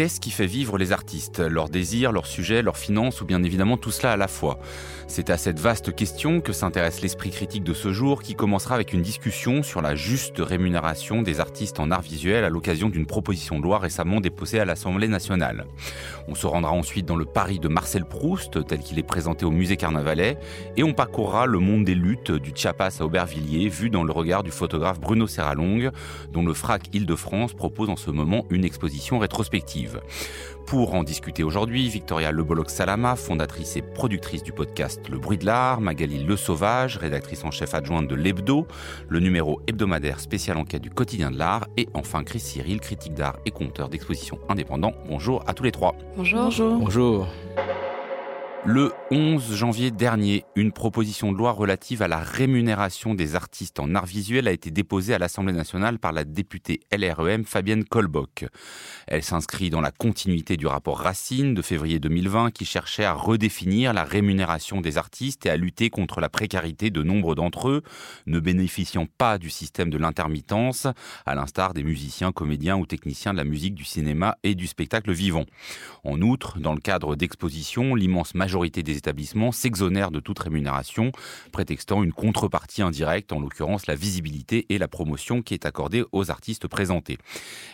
Qu'est-ce qui fait vivre les artistes? Leurs désirs, leurs sujets, leurs finances ou bien évidemment tout cela à la fois? C'est à cette vaste question que s'intéresse l'esprit critique de ce jour qui commencera avec une discussion sur la juste rémunération des artistes en art visuel à l'occasion d'une proposition de loi récemment déposée à l'Assemblée nationale. On se rendra ensuite dans le Paris de Marcel Proust tel qu'il est présenté au musée Carnavalet et on parcourra le monde des luttes du Chiapas à Aubervilliers vu dans le regard du photographe Bruno Serralong dont le FRAC Île-de-France propose en ce moment une exposition rétrospective. Pour en discuter aujourd'hui, Victoria Leboloc-Salama, fondatrice et productrice du podcast Le Bruit de l'Art, Magali Le Sauvage, rédactrice en chef adjointe de l'Hebdo, le numéro hebdomadaire spécial enquête du quotidien de l'art, et enfin Chris Cyril, critique d'art et conteur d'exposition indépendant. Bonjour à tous les trois. Bonjour. Bonjour. Bonjour. Le 11 janvier dernier, une proposition de loi relative à la rémunération des artistes en art visuel a été déposée à l'Assemblée nationale par la députée LREM Fabienne Kolbock. Elle s'inscrit dans la continuité du rapport Racine de février 2020 qui cherchait à redéfinir la rémunération des artistes et à lutter contre la précarité de nombre d'entre eux, ne bénéficiant pas du système de l'intermittence, à l'instar des musiciens, comédiens ou techniciens de la musique, du cinéma et du spectacle vivant. En outre, dans le cadre d'expositions, l'immense majorité des établissements s'exonèrent de toute rémunération, prétextant une contrepartie indirecte, en l'occurrence la visibilité et la promotion qui est accordée aux artistes présentés.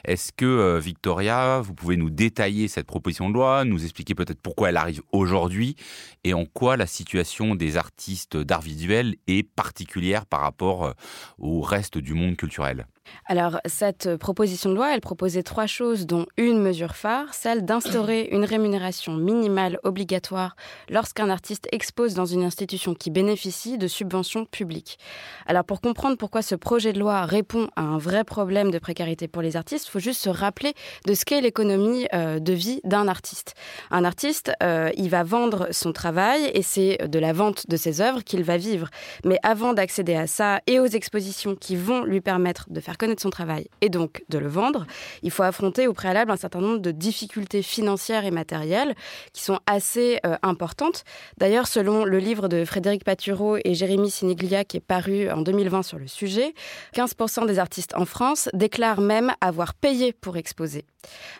Est-ce que, euh, Victoria, vous pouvez nous détailler cette proposition de loi, nous expliquer peut-être pourquoi elle arrive aujourd'hui et en quoi la situation des artistes d'art visuel est particulière par rapport euh, au reste du monde culturel? Alors, cette proposition de loi, elle proposait trois choses, dont une mesure phare, celle d'instaurer une rémunération minimale obligatoire lorsqu'un artiste expose dans une institution qui bénéficie de subventions publiques. Alors, pour comprendre pourquoi ce projet de loi répond à un vrai problème de précarité pour les artistes, il faut juste se rappeler de ce qu'est l'économie euh, de vie d'un artiste. Un artiste, euh, il va vendre son travail et c'est de la vente de ses œuvres qu'il va vivre. Mais avant d'accéder à ça et aux expositions qui vont lui permettre de faire connaître son travail et donc de le vendre, il faut affronter au préalable un certain nombre de difficultés financières et matérielles qui sont assez euh, importantes. D'ailleurs, selon le livre de Frédéric Patureau et Jérémy Siniglia qui est paru en 2020 sur le sujet, 15% des artistes en France déclarent même avoir payé pour exposer.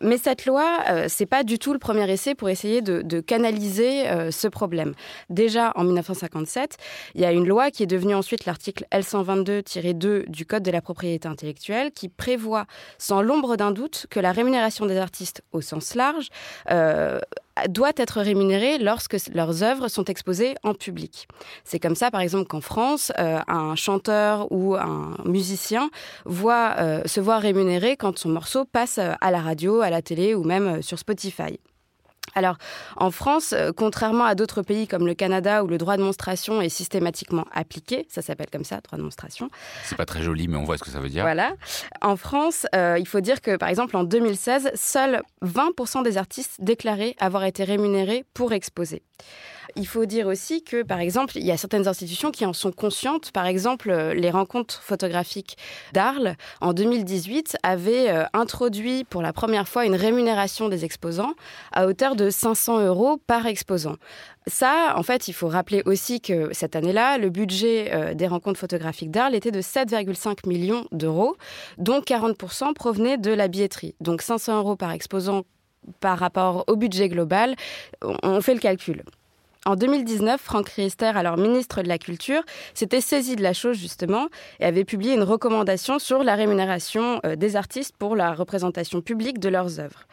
Mais cette loi, euh, c'est pas du tout le premier essai pour essayer de, canaliser euh, ce problème. Déjà en 1957, il y a une loi qui est devenue ensuite l'article L122-2 du Code de la propriété intellectuelle qui prévoit sans l'ombre d'un doute que la rémunération des artistes au sens large euh, doit être rémunérée lorsque leurs œuvres sont exposées en public. C'est comme ça, par exemple, qu'en France, euh, un chanteur ou un musicien euh, se voit rémunéré quand son morceau passe à la radio, à la télé ou même sur Spotify. Alors, en France, euh, contrairement à d'autres pays comme le Canada où le droit de monstration est systématiquement appliqué, ça s'appelle comme ça, droit de monstration. C'est pas très joli, mais on voit ce que ça veut dire. Voilà. En France, euh, il faut dire que, par exemple, en 2016, seuls 20% des artistes déclaraient avoir été rémunérés pour exposer. Il faut dire aussi que, par exemple, il y a certaines institutions qui en sont conscientes. Par exemple, euh, les rencontres photographiques d'Arles, en 2018, avaient euh, introduit pour la première fois une rémunération des exposants à hauteur de 500 euros par exposant. Ça, en fait, il faut rappeler aussi que cette année-là, le budget euh, des rencontres photographiques d'Arles était de 7,5 millions d'euros, dont 40% provenaient de la billetterie. Donc 500 euros par exposant par rapport au budget global, on fait le calcul. En 2019, Franck Riester, alors ministre de la Culture, s'était saisi de la chose justement et avait publié une recommandation sur la rémunération euh, des artistes pour la représentation publique de leurs œuvres.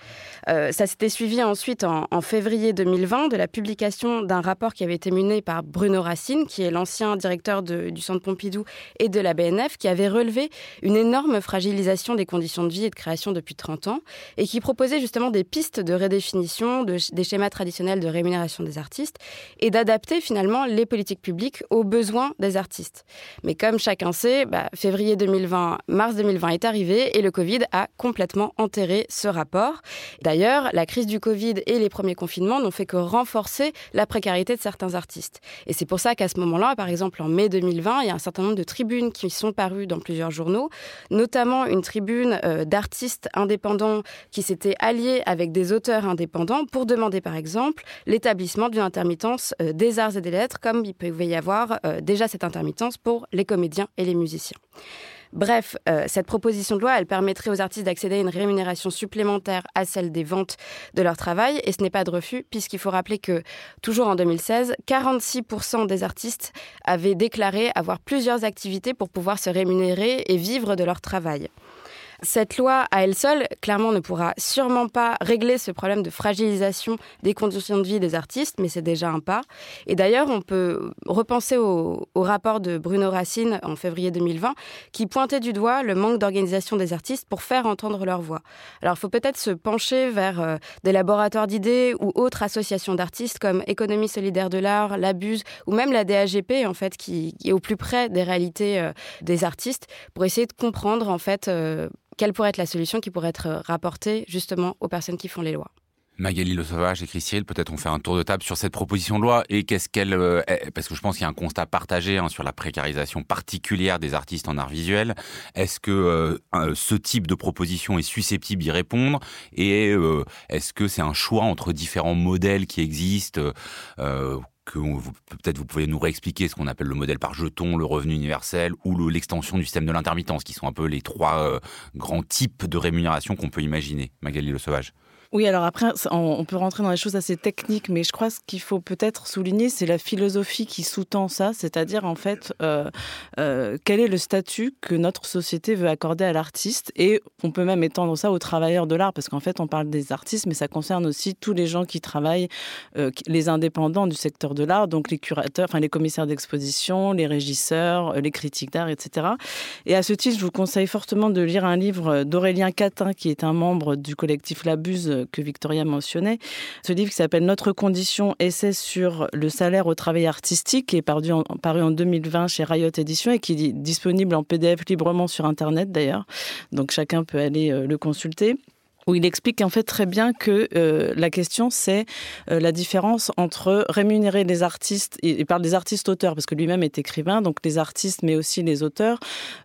Euh, ça s'était suivi ensuite en, février 2020 de la publication d'un rapport qui avait été mené par Bruno Racine, qui est l'ancien directeur du Centre Pompidou et de la BNF, qui avait relevé une énorme fragilisation des conditions de vie et de création depuis 30 ans et qui proposait justement des pistes de redéfinition des schémas traditionnels de rémunération des artistes et d'adapter finalement les politiques publiques aux besoins des artistes. Mais comme chacun sait, bah, février 2020, mars 2020 est arrivé et le Covid a complètement enterré ce rapport. D'ailleurs, la crise du Covid et les premiers confinements n'ont fait que renforcer la précarité de certains artistes. Et c'est pour ça qu'à ce moment-là, par exemple en mai 2020, il y a un certain nombre de tribunes qui sont parues dans plusieurs journaux, notamment une tribune euh, d'artistes indépendants qui s'étaient alliés avec des auteurs indépendants pour demander par exemple l'établissement d'une intermittence euh, des arts et des lettres, comme il pouvait y avoir euh, déjà cette intermittence pour les comédiens et les musiciens. Bref, euh, cette proposition de loi, elle permettrait aux artistes d'accéder à une rémunération supplémentaire à celle des ventes de leur travail, et ce n'est pas de refus, puisqu'il faut rappeler que, toujours en 2016, 46% des artistes avaient déclaré avoir plusieurs activités pour pouvoir se rémunérer et vivre de leur travail. Cette loi, à elle seule, clairement ne pourra sûrement pas régler ce problème de fragilisation des conditions de vie des artistes, mais c'est déjà un pas. Et d'ailleurs, on peut repenser au, rapport de Bruno Racine en février 2020, qui pointait du doigt le manque d'organisation des artistes pour faire entendre leur voix. Alors, il faut peut-être se pencher vers euh, des laboratoires d'idées ou autres associations d'artistes comme Économie solidaire de l'art, l'Abuse ou même la DAGP, en fait, qui, est au plus près des réalités euh, des artistes, pour essayer de comprendre, en fait, euh, quelle pourrait être la solution qui pourrait être rapportée justement aux personnes qui font les lois? Magali Le Sauvage et Christiel, peut-être on fait un tour de table sur cette proposition de loi et qu'est-ce qu'elle, euh, parce que je pense qu'il y a un constat partagé hein, sur la précarisation particulière des artistes en art visuel. Est-ce que euh, ce type de proposition est susceptible d'y répondre? Et euh, est-ce que c'est un choix entre différents modèles qui existent? Que peut-être vous pouvez nous réexpliquer ce qu'on appelle le modèle par jeton, le revenu universel ou l'extension du système de l'intermittence, qui sont un peu les trois euh, grands types de rémunération qu'on peut imaginer. Magali Le Sauvage. Oui, alors après, on peut rentrer dans des choses assez techniques, mais je crois ce qu'il faut peut-être souligner, c'est la philosophie qui sous-tend ça, c'est-à-dire en fait, euh, euh, quel est le statut que notre société veut accorder à l'artiste, et on peut même étendre ça aux travailleurs de l'art, parce qu'en fait, on parle des artistes, mais ça concerne aussi tous les gens qui travaillent, euh, les indépendants du secteur de l'art, donc les curateurs, enfin les commissaires d'exposition, les régisseurs, les critiques d'art, etc. Et à ce titre, je vous conseille fortement de lire un livre d'Aurélien Catin, qui est un membre du collectif Labuse que Victoria mentionnait. Ce livre qui s'appelle Notre condition, essai sur le salaire au travail artistique, qui est paru en, paru en 2020 chez Riot Edition et qui est disponible en PDF librement sur Internet d'ailleurs. Donc chacun peut aller euh, le consulter où il explique en fait très bien que euh, la question c'est euh, la différence entre rémunérer les artistes, il parle des artistes auteurs parce que lui-même est écrivain, donc les artistes mais aussi les auteurs,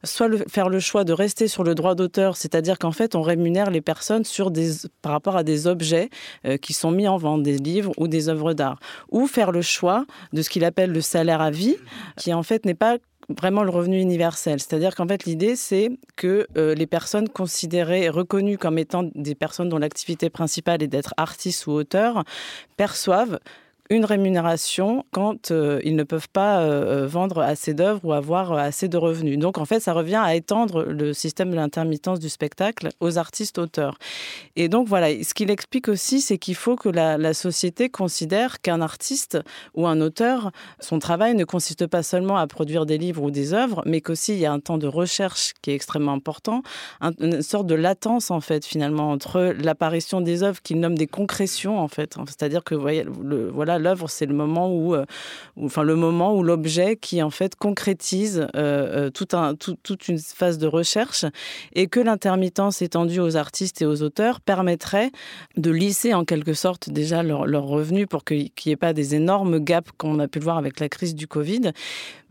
soit faire le choix de rester sur le droit d'auteur, c'est-à-dire qu'en fait on rémunère les personnes sur des, par rapport à des objets euh, qui sont mis en vente, des livres ou des œuvres d'art, ou faire le choix de ce qu'il appelle le salaire à vie, qui en fait n'est pas vraiment le revenu universel. C'est-à-dire qu'en fait, l'idée, c'est que euh, les personnes considérées et reconnues comme étant des personnes dont l'activité principale est d'être artiste ou auteur perçoivent une rémunération quand euh, ils ne peuvent pas euh, euh, vendre assez d'œuvres ou avoir assez de revenus. Donc en fait, ça revient à étendre le système de l'intermittence du spectacle aux artistes auteurs. Et donc voilà, ce qu'il explique aussi, c'est qu'il faut que la, société considère qu'un artiste ou un auteur, son travail ne consiste pas seulement à produire des livres ou des œuvres, mais qu'aussi il y a un temps de recherche qui est extrêmement important, une sorte de latence en fait finalement entre l'apparition des œuvres qu'il nomme des concrétions en fait, c'est-à-dire que voyez, le, voilà l'œuvre, c'est le moment où, euh, enfin le moment où l'objet qui en fait concrétise euh, euh, toute une phase de recherche et que l'intermittence étendue aux artistes et aux auteurs permettrait de lisser en quelque sorte déjà leurs leur revenus pour qu'il n'y ait pas des énormes gaps qu'on a pu le voir avec la crise du Covid.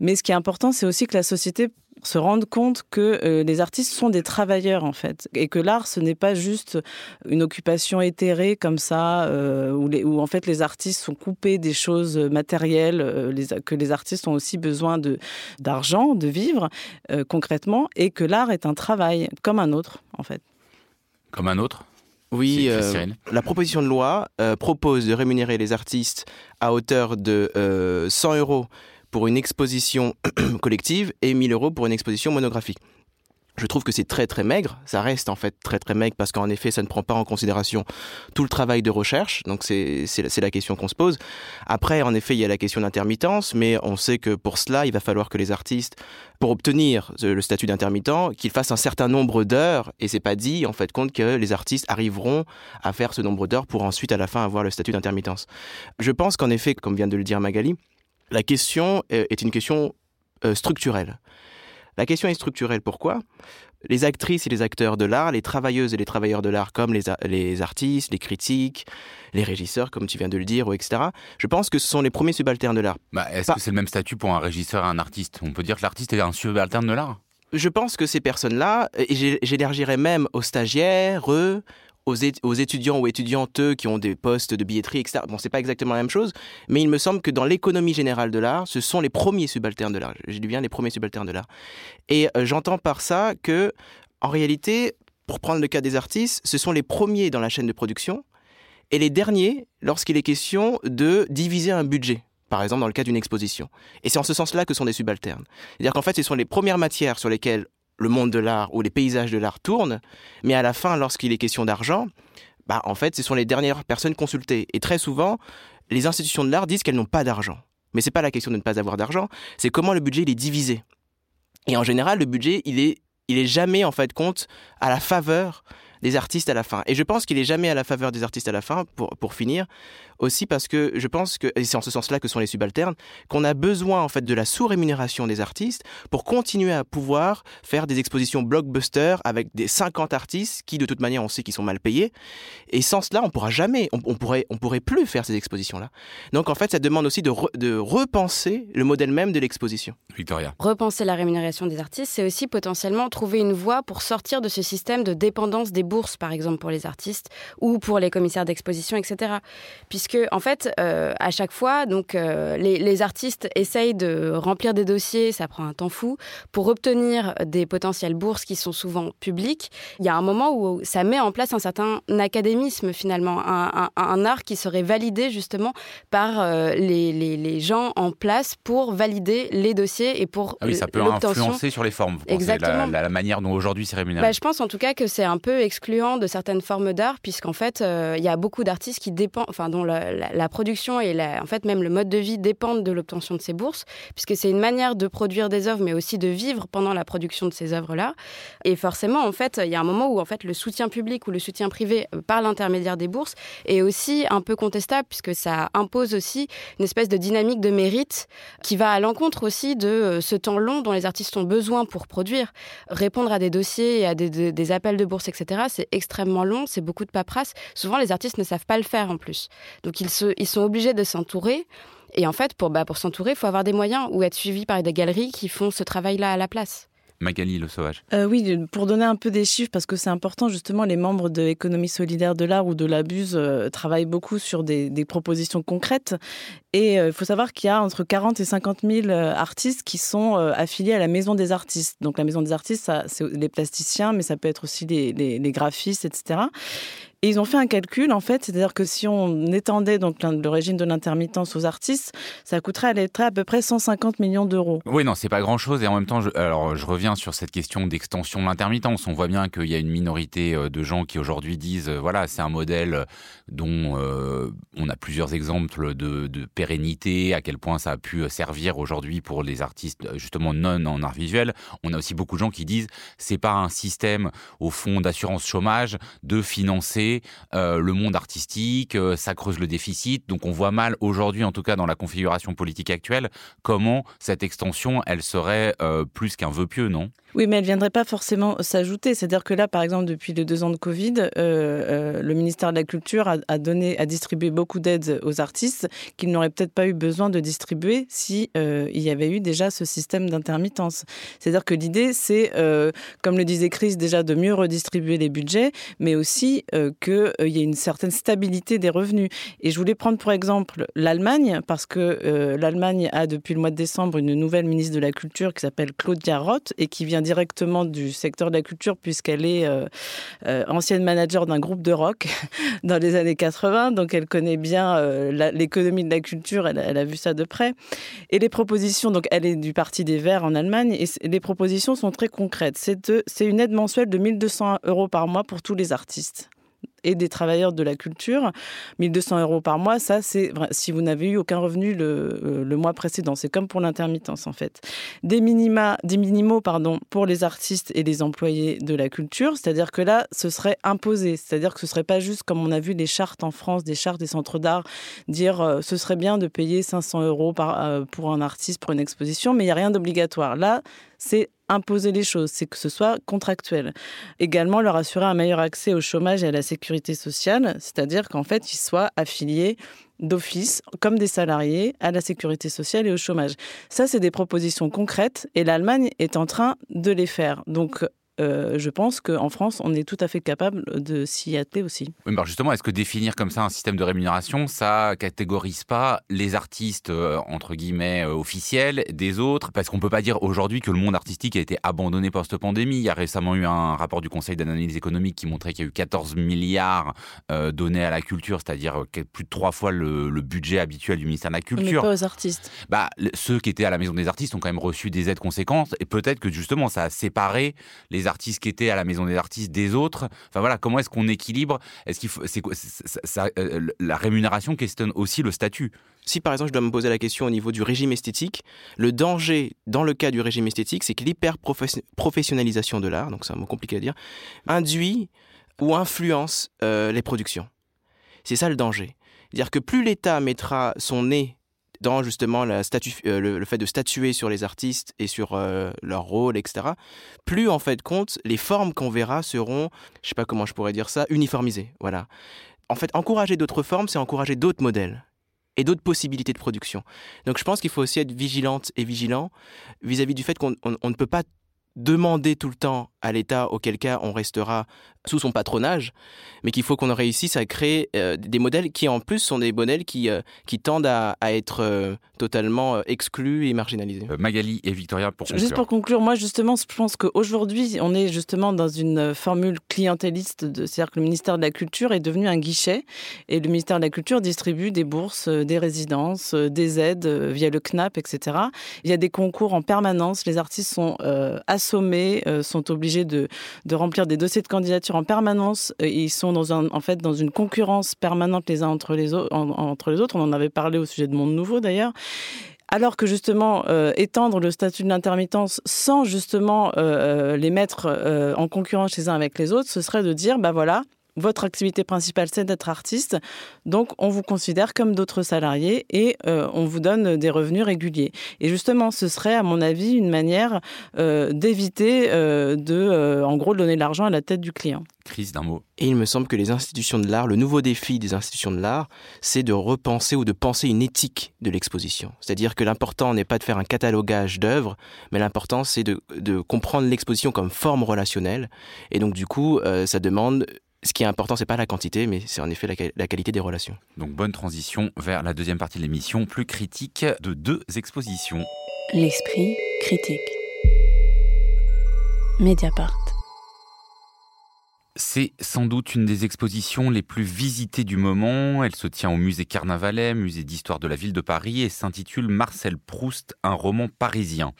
Mais ce qui est important, c'est aussi que la société se rendre compte que euh, les artistes sont des travailleurs en fait et que l'art ce n'est pas juste une occupation éthérée comme ça euh, où, les, où, en fait les artistes sont coupés des choses matérielles euh, les, que les artistes ont aussi besoin de d'argent de vivre concrètement et que l'art est un travail comme un autre en fait. Comme un autre? Oui, la proposition de loi propose de rémunérer les artistes à hauteur de 100 euros pour une exposition collective et 1000 euros pour une exposition monographique. Je trouve que c'est très très maigre. Ça reste en fait très très maigre parce qu'en effet, ça ne prend pas en considération tout le travail de recherche. Donc c'est la question qu'on se pose. Après, en effet, il y a la question d'intermittence, mais on sait que pour cela, il va falloir que les artistes, pour obtenir le statut d'intermittent, qu'ils fassent un certain nombre d'heures. Et c'est pas dit en fait compte que les artistes arriveront à faire ce nombre d'heures pour ensuite à la fin avoir le statut d'intermittence. Je pense qu'en effet, comme vient de le dire Magali, la question euh, est une question euh, structurelle. La question est structurelle. Pourquoi? Les actrices et les acteurs de l'art, les travailleuses et les travailleurs de l'art, comme les, les, artistes, les critiques, les régisseurs, comme tu viens de le dire, etc. Je pense que ce sont les premiers subalternes de l'art. Bah, Est-ce que c'est le même statut pour un régisseur et un artiste? On peut dire que l'artiste est un subalterne de l'art? Je pense que ces personnes-là, et j'élargirais même aux stagiaires, eux, aux, étudiants ou étudiantes qui ont des postes de billetterie, etc. Bon, c'est pas exactement la même chose, mais il me semble que dans l'économie générale de l'art, ce sont les premiers subalternes de l'art. J'ai dit bien les premiers subalternes de l'art. Et euh, j'entends par ça que, en réalité, pour prendre le cas des artistes, ce sont les premiers dans la chaîne de production et les derniers lorsqu'il est question de diviser un budget par exemple dans le cas d'une exposition. Et c'est en ce sens-là que sont des subalternes. C'est-à-dire qu'en fait, ce sont les premières matières sur lesquelles le monde de l'art ou les paysages de l'art tournent, mais à la fin, lorsqu'il est question d'argent, bah, en fait, ce sont les dernières personnes consultées. Et très souvent, les institutions de l'art disent qu'elles n'ont pas d'argent. Mais c'est pas la question de ne pas avoir d'argent, c'est comment le budget est divisé. Et en général, le budget, il est, il est jamais en fait compte à la faveur des artistes à la fin. Et je pense qu'il est jamais à la faveur des artistes à la fin, pour, pour finir, aussi parce que je pense que, et c'est en ce sens-là que sont les subalternes, qu'on a besoin en fait de la sous-rémunération des artistes pour continuer à pouvoir faire des expositions blockbuster avec des 50 artistes qui de toute manière on sait qu'ils sont mal payés. Et sans cela, on pourra jamais, on, pourrait, on pourrait plus faire ces expositions-là. Donc en fait, ça demande aussi de, de repenser le modèle même de l'exposition. Victoria. Repenser la rémunération des artistes, c'est aussi potentiellement trouver une voie pour sortir de ce système de dépendance des bourses, par exemple, pour les artistes ou pour les commissaires d'exposition, etc. Puisque, en fait, euh, à chaque fois, donc, euh, les, artistes essayent de remplir des dossiers, ça prend un temps fou, pour obtenir des potentielles bourses qui sont souvent publiques. Il y a un moment où ça met en place un certain académisme, finalement, un, art qui serait validé justement par euh, les, les, gens en place pour valider les dossiers et pour ah oui, ça peut influencer sur les formes. Vous Exactement. La, la, manière dont aujourd'hui c'est rémunéré. Bah, je pense en tout cas que c'est un peu excluant de certaines formes d'art, puisqu'en fait, il y a beaucoup d'artistes qui dépendent, enfin, dont la, production et en fait même le mode de vie dépendent de l'obtention de ces bourses, puisque c'est une manière de produire des œuvres, mais aussi de vivre pendant la production de ces œuvres-là. Et forcément, en fait, il y a un moment où en fait le soutien public ou le soutien privé euh, par l'intermédiaire des bourses est aussi un peu contestable, puisque ça impose aussi une espèce de dynamique de mérite qui va à l'encontre aussi de euh, ce temps long dont les artistes ont besoin pour produire. Répondre à des dossiers et à des, appels de bourse, etc., c'est extrêmement long, c'est beaucoup de paperasse. Souvent, les artistes ne savent pas le faire en plus. Ils, se, ils sont obligés de s'entourer. Et en fait, pour, bah, pour s'entourer, il faut avoir des moyens ou être suivi par des galeries qui font ce travail-là à la place. Magali Le Sauvage. Euh, oui, pour donner un peu des chiffres, parce que c'est important, justement, les membres de l'économie solidaire de l'art ou de la Buse euh, travaillent beaucoup sur des, propositions concrètes. Et euh, il faut savoir qu'il y a entre 40 et 50 000 artistes qui sont affiliés à la Maison des artistes. Donc la Maison des artistes, c'est les plasticiens, mais ça peut être aussi les, les graphistes, etc. Et ils ont fait un calcul, en fait, c'est-à-dire que si on étendait donc le régime de l'intermittence aux artistes, ça coûterait à peu près 150 millions d'euros. Oui, non, c'est pas grand-chose. Et en même temps, je, alors je reviens sur cette question d'extension de l'intermittence. On voit bien qu'il y a une minorité euh, de gens qui aujourd'hui disent, euh, voilà, c'est un modèle dont euh, on a plusieurs exemples de, de, pérennité, à quel point ça a pu servir aujourd'hui pour les artistes justement non en art visuel. On a aussi beaucoup de gens qui disent, c'est pas un système au fond d'assurance chômage de financer euh, le monde artistique, euh, ça creuse le déficit. Donc on voit mal aujourd'hui, en tout cas dans la configuration politique actuelle, comment cette extension, elle serait euh, plus qu'un vœu pieux, non? Oui, mais elle ne viendrait pas forcément s'ajouter. C'est-à-dire que là, par exemple, depuis les deux ans de Covid, le ministère de la Culture a, donné, a distribué beaucoup d'aides aux artistes qu'il n'aurait peut-être pas eu besoin de distribuer si il y avait eu déjà ce système d'intermittence. C'est-à-dire que l'idée, c'est, comme le disait Chris, déjà de mieux redistribuer les budgets, mais aussi qu'il y ait une certaine stabilité des revenus. Et je voulais prendre pour exemple l'Allemagne, parce que l'Allemagne a depuis le mois de décembre une nouvelle ministre de la Culture qui s'appelle Claudia Roth et qui vient directement du secteur de la culture puisqu'elle est ancienne manager d'un groupe de rock dans les années 80, donc elle connaît bien l'économie de la culture, elle, elle, a vu ça de près. Et les propositions, donc elle est du Parti des Verts en Allemagne, et les propositions sont très concrètes. C'est une aide mensuelle de 1200 euros par mois pour tous les artistes et des travailleurs de la culture. 1200 euros par mois, ça, c'est si vous n'avez eu aucun revenu le, euh, le mois précédent. C'est comme pour l'intermittence, en fait. Des, minima, des minimaux pardon, pour les artistes et les employés de la culture, c'est-à-dire que là, ce serait imposé. C'est-à-dire que ce serait pas juste comme on a vu les chartes en France, des chartes des centres d'art, dire euh, ce serait bien de payer 500 euros par, euh, pour un artiste pour une exposition, mais il n'y a rien d'obligatoire. Là, c'est imposer les choses, c'est que ce soit contractuel. Également, leur assurer un meilleur accès au chômage et à la sécurité sociale, c'est-à-dire qu'en fait, ils soient affiliés d'office, comme des salariés, à la sécurité sociale et au chômage. Ça, c'est des propositions concrètes et l'Allemagne est en train de les faire. Donc, euh, je pense qu'en France, on est tout à fait capable de s'y atteler aussi. Oui, mais justement, est-ce que définir comme ça un système de rémunération, ça catégorise pas les artistes, euh, entre guillemets, euh, officiels des autres? Parce qu'on peut pas dire aujourd'hui que le monde artistique a été abandonné post-pandémie. Il y a récemment eu un rapport du Conseil d'analyse économique qui montrait qu'il y a eu 14 milliards donnés à la culture, c'est-à-dire plus de trois fois le, budget habituel du ministère de la Culture. Mais pas aux artistes. Bah, ceux qui étaient à la Maison des artistes ont quand même reçu des aides conséquentes et peut-être que justement ça a séparé les artistes qui étaient à la maison des artistes des autres. Enfin voilà, comment est-ce qu'on équilibre? Est-ce qu'il faut, euh, la rémunération questionne aussi le statut? Si par exemple je dois me poser la question au niveau du régime esthétique, le danger dans le cas du régime esthétique, c'est que l'hyper-professionnalisation de l'art, donc c'est un mot compliqué à dire, induit ou influence euh, les productions. C'est ça le danger. C'est-à-dire que plus l'État mettra son nez dans justement euh, le, fait de statuer sur les artistes et sur euh, leur rôle, etc., plus en fait compte, les formes qu'on verra seront, je sais pas comment je pourrais dire ça, uniformisées. Voilà. En fait, encourager d'autres formes, c'est encourager d'autres modèles et d'autres possibilités de production. Donc je pense qu'il faut aussi être vigilante et vigilant vis-à-vis du fait qu'on ne peut pas demander tout le temps à l'État, auquel cas on restera sous son patronage, mais qu'il faut qu'on réussisse à créer euh, des modèles qui en plus sont des modèles qui, euh, qui tendent à, être euh, totalement exclus et marginalisés. Magali et Victoria, pour conclure. Juste pour conclure, moi justement, je pense qu'aujourd'hui, on est justement dans une formule clientéliste, c'est-à-dire que le ministère de la Culture est devenu un guichet, et le ministère de la Culture distribue des bourses, des résidences, des aides via le CNAP, etc. Il y a des concours en permanence, les artistes sont assommés, sont obligés de, remplir des dossiers de candidature en permanence. Ils sont en fait dans une concurrence permanente les uns entre les, autres. On en avait parlé au sujet de Monde Nouveau d'ailleurs alors que justement euh, étendre le statut de l'intermittence sans justement euh, euh, les mettre en concurrence les uns avec les autres, ce serait de dire bah voilà, votre activité principale, c'est d'être artiste. Donc, on vous considère comme d'autres salariés et euh, on vous donne des revenus réguliers. Et justement, ce serait, à mon avis, une manière euh, d'éviter euh, de, en gros, donner l'argent à la tête du client. Crise d'un mot. Et il me semble que les institutions de l'art, le nouveau défi des institutions de l'art, c'est de repenser ou de penser une éthique de l'exposition. C'est-à-dire que l'important n'est pas de faire un catalogage d'œuvres, mais l'important c'est de, comprendre l'exposition comme forme relationnelle. Et donc du coup, ça demande ce qui est important, c'est pas la quantité, mais c'est en effet la, qualité des relations. Donc bonne transition vers la deuxième partie de l'émission, plus critique de deux expositions. L'esprit critique. Mediapart. C'est sans doute une des expositions les plus visitées du moment. Elle se tient au musée Carnavalet, musée d'histoire de la ville de Paris, et s'intitule Marcel Proust, un roman parisien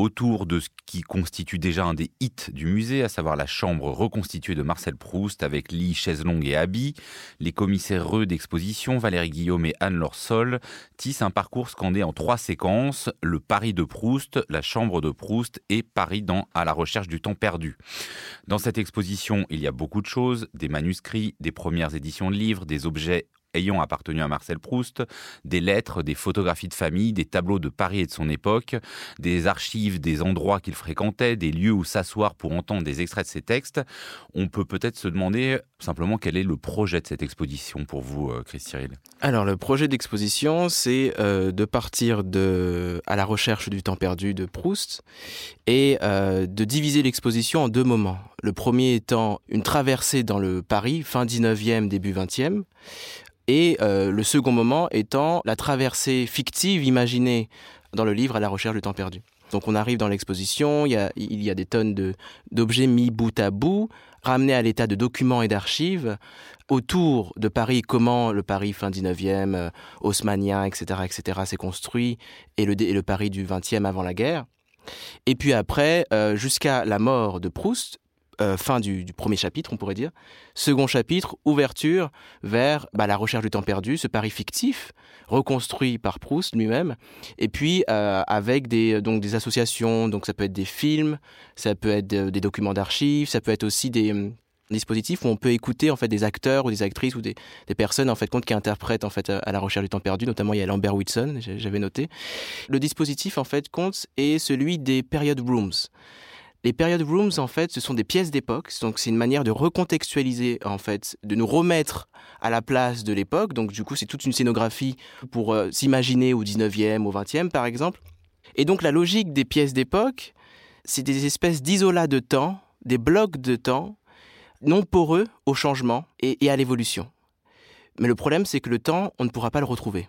autour de ce qui constitue déjà un des hits du musée, à savoir la chambre reconstituée de Marcel Proust avec lit, chaise longue et habits. Les commissaires d'exposition, Valérie Guillaume et Anne-Laure Sol, tissent un parcours scandé en trois séquences, le Paris de Proust, la chambre de Proust et Paris dans À la recherche du temps perdu. Dans cette exposition, il y a beaucoup de choses, des manuscrits, des premières éditions de livres, des objets ayant appartenu à Marcel Proust, des lettres, des photographies de famille, des tableaux de Paris et de son époque, des archives des endroits qu'il fréquentait, des lieux où s'asseoir pour entendre des extraits de ses textes. On peut peut-être se demander simplement quel est le projet de cette exposition pour vous, euh, Chris Cyril? Alors le projet d'exposition, c'est euh, de partir de, à la recherche du temps perdu de Proust et euh, de diviser l'exposition en deux moments. Le premier étant une traversée dans le Paris, fin 19e, début 20e, et euh, le second moment étant la traversée fictive imaginée dans le livre à la recherche du temps perdu. Donc on arrive dans l'exposition, il y a, des tonnes d'objets mis bout à bout, ramenés à l'état de documents et d'archives, autour de Paris, comment le Paris fin 19e, euh, haussmanien, etc., etc., s'est construit, et le, et le Paris du 20e avant la guerre. Et puis après, euh, jusqu'à la mort de Proust, euh, fin du, premier chapitre, on pourrait dire. Second chapitre, ouverture vers bah, la recherche du temps perdu, ce Paris fictif, reconstruit par Proust lui-même, et puis euh, avec des, donc, des associations, donc ça peut être des films, ça peut être de, des documents d'archives, ça peut être aussi des hum, dispositifs où on peut écouter en fait des acteurs ou des actrices ou des, personnes en fait qui interprètent en fait à la recherche du temps perdu. Notamment il y a Lambert Wilson j'avais noté. Le dispositif en fait compte est celui des period rooms les period rooms, en fait, ce sont des pièces d'époque. Donc, c'est une manière de recontextualiser, en fait, de nous remettre à la place de l'époque. Donc, du coup, c'est toute une scénographie pour euh, s'imaginer au 19e, au 20e, par exemple. Et donc, la logique des pièces d'époque, c'est des espèces d'isolats de temps, des blocs de temps, non poreux au changement et, et à l'évolution. Mais le problème, c'est que le temps, on ne pourra pas le retrouver.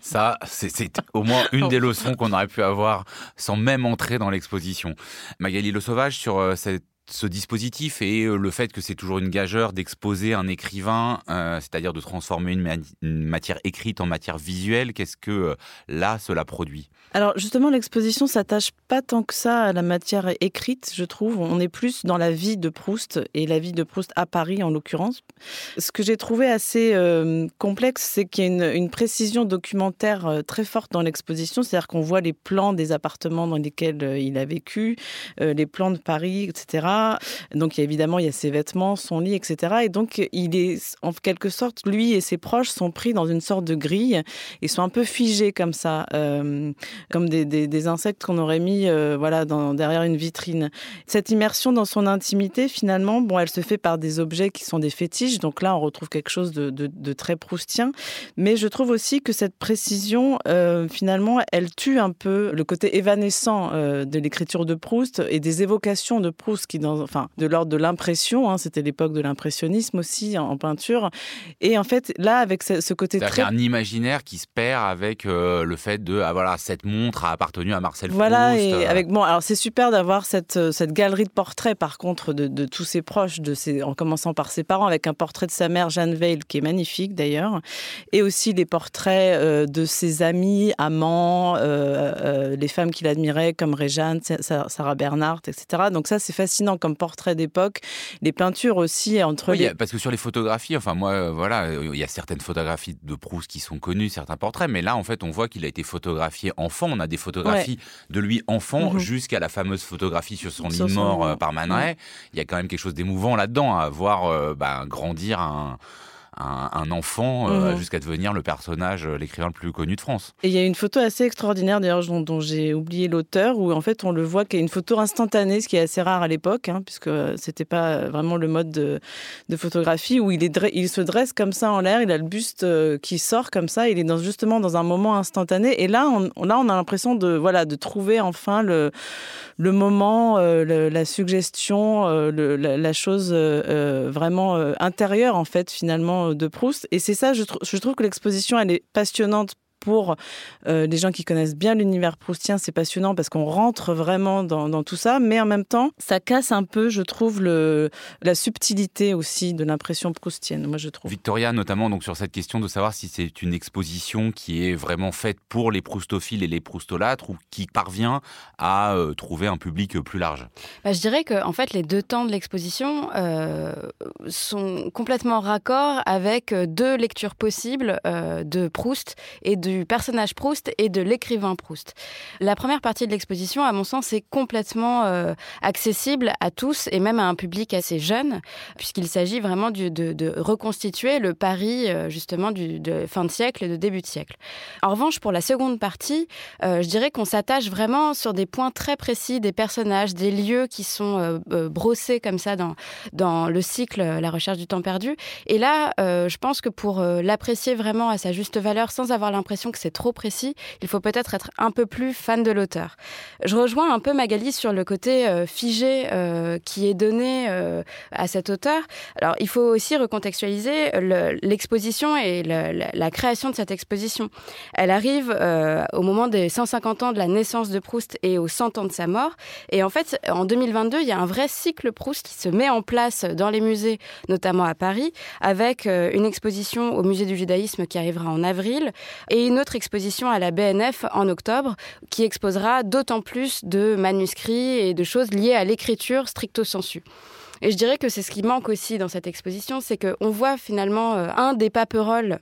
Ça, c'est au moins une des leçons qu'on aurait pu avoir sans même entrer dans l'exposition. Magali Le Sauvage, sur euh, cette ce dispositif et euh, le fait que c'est toujours une gageure d'exposer un écrivain, euh, c'est-à-dire de transformer une, ma une, matière écrite en matière visuelle, qu'est-ce que euh, là cela produit? Alors justement, l'exposition s'attache pas tant que ça à la matière écrite, je trouve. On est plus dans la vie de Proust et la vie de Proust à Paris en l'occurrence. Ce que j'ai trouvé assez complexe, c'est qu'il y a une, précision documentaire très forte dans l'exposition, c'est-à-dire qu'on voit les plans des appartements dans lesquels il a vécu, les plans de Paris, etc. Donc, évidemment, il y a ses vêtements, son lit, etc. Et donc, il est, en quelque sorte, lui et ses proches sont pris dans une sorte de grille et sont un peu figés comme ça, euh, comme des, insectes qu'on aurait mis euh, voilà, derrière une vitrine. Cette immersion dans son intimité, finalement, bon, elle se fait par des objets qui sont des fétiches. Donc là, on retrouve quelque chose de, très proustien. Mais je trouve aussi que cette précision, euh, finalement, elle tue un peu le côté évanescent de l'écriture de Proust et des évocations de Proust qui, dans, enfin, de l'ordre de l'impression. Hein, C'était l'époque de l'impressionnisme aussi en, en, peinture. Et en fait, là, avec ce, ce côté très un imaginaire qui se perd avec euh, le fait de ah, voilà cette montre a appartenu à Marcel voilà, Proust. et avec bon, alors c'est super d'avoir cette euh, cette galerie de portraits par contre de, de tous ses proches, de ses, en commençant par ses parents, avec un portrait de sa mère Jeanne Veil qui est magnifique d'ailleurs, et aussi les portraits euh, de ses amis, amants, euh, euh, les femmes qu'il admirait comme Réjeanne, Sarah Bernhardt, etc. Donc ça c'est fascinant comme portrait d'époque. Les peintures aussi entre oui, les... parce que sur les photographies, enfin moi euh, voilà, il y a certaines photographies de Proust qui sont connues, certains portraits, mais là en fait on voit qu'il a été photographié enfant. On a des photographies ouais. de lui enfant mmh. jusqu'à la fameuse photographie sur son lit mort euh, par Man Ray. Mmh. Il y a quand même quelque chose d'émouvant là-dedans à voir euh, bah, grandir un un, un enfant euh, mmh. jusqu'à devenir le personnage, euh, l'écrivain le plus connu de France. Et il y a une photo assez extraordinaire d'ailleurs dont, dont j'ai oublié l'auteur où en fait on le voit qu'il y a une photo instantanée, ce qui est assez rare à l'époque hein, puisque c'était pas vraiment le mode de, de photographie où il, est, il se dresse comme ça en l'air, il a le buste euh, qui sort comme ça, il est dans, justement dans un moment instantané et là on, là on a l'impression de voilà de trouver enfin le, le moment, euh, le, la suggestion, euh, le, la, la, chose euh, vraiment intérieure en fait finalement de Proust. Et c'est ça, je, tr je trouve que l'exposition, elle est passionnante pour euh, les gens qui connaissent bien l'univers proustien, c'est passionnant parce qu'on rentre vraiment dans, dans, tout ça, mais en même temps, ça casse un peu, je trouve, le, la subtilité aussi de l'impression proustienne, moi je trouve. Victoria, notamment donc sur cette question de savoir si c'est une exposition qui est vraiment faite pour les proustophiles et les proustolâtres ou qui parvient à euh, trouver un public plus large. Bah, je dirais que en fait, les deux temps de l'exposition euh, sont complètement raccord avec deux lectures possibles euh, de Proust et de du personnage Proust et de l'écrivain Proust. La première partie de l'exposition, à mon sens, est complètement euh, accessible à tous et même à un public assez jeune, puisqu'il s'agit vraiment de, reconstituer le Paris euh, justement du, de fin de siècle et de début de siècle. En revanche, pour la seconde partie, je dirais qu'on s'attache vraiment sur des points très précis, des personnages, des lieux qui sont brossés comme ça dans le cycle La recherche du temps perdu. Et là, je pense que pour l'apprécier vraiment à sa juste valeur sans avoir l'impression que c'est trop précis, il faut peut-être être un peu plus fan de l'auteur. Je rejoins un peu Magali sur le côté euh, figé euh, qui est donné euh, à cet auteur. Alors, il faut aussi recontextualiser l'exposition et la, création de cette exposition. Elle arrive au moment des 150 ans de la naissance de Proust et aux 100 ans de sa mort. Et en fait, en 2022, il y a un vrai cycle Proust qui se met en place dans les musées, notamment à Paris, avec une exposition au musée du judaïsme qui arrivera en avril, et autre exposition à la BNF en octobre, qui exposera d'autant plus de manuscrits et de choses liées à l'écriture stricto sensu. Et je dirais que c'est ce qui manque aussi dans cette exposition, c'est qu'on voit finalement euh, un des paperoles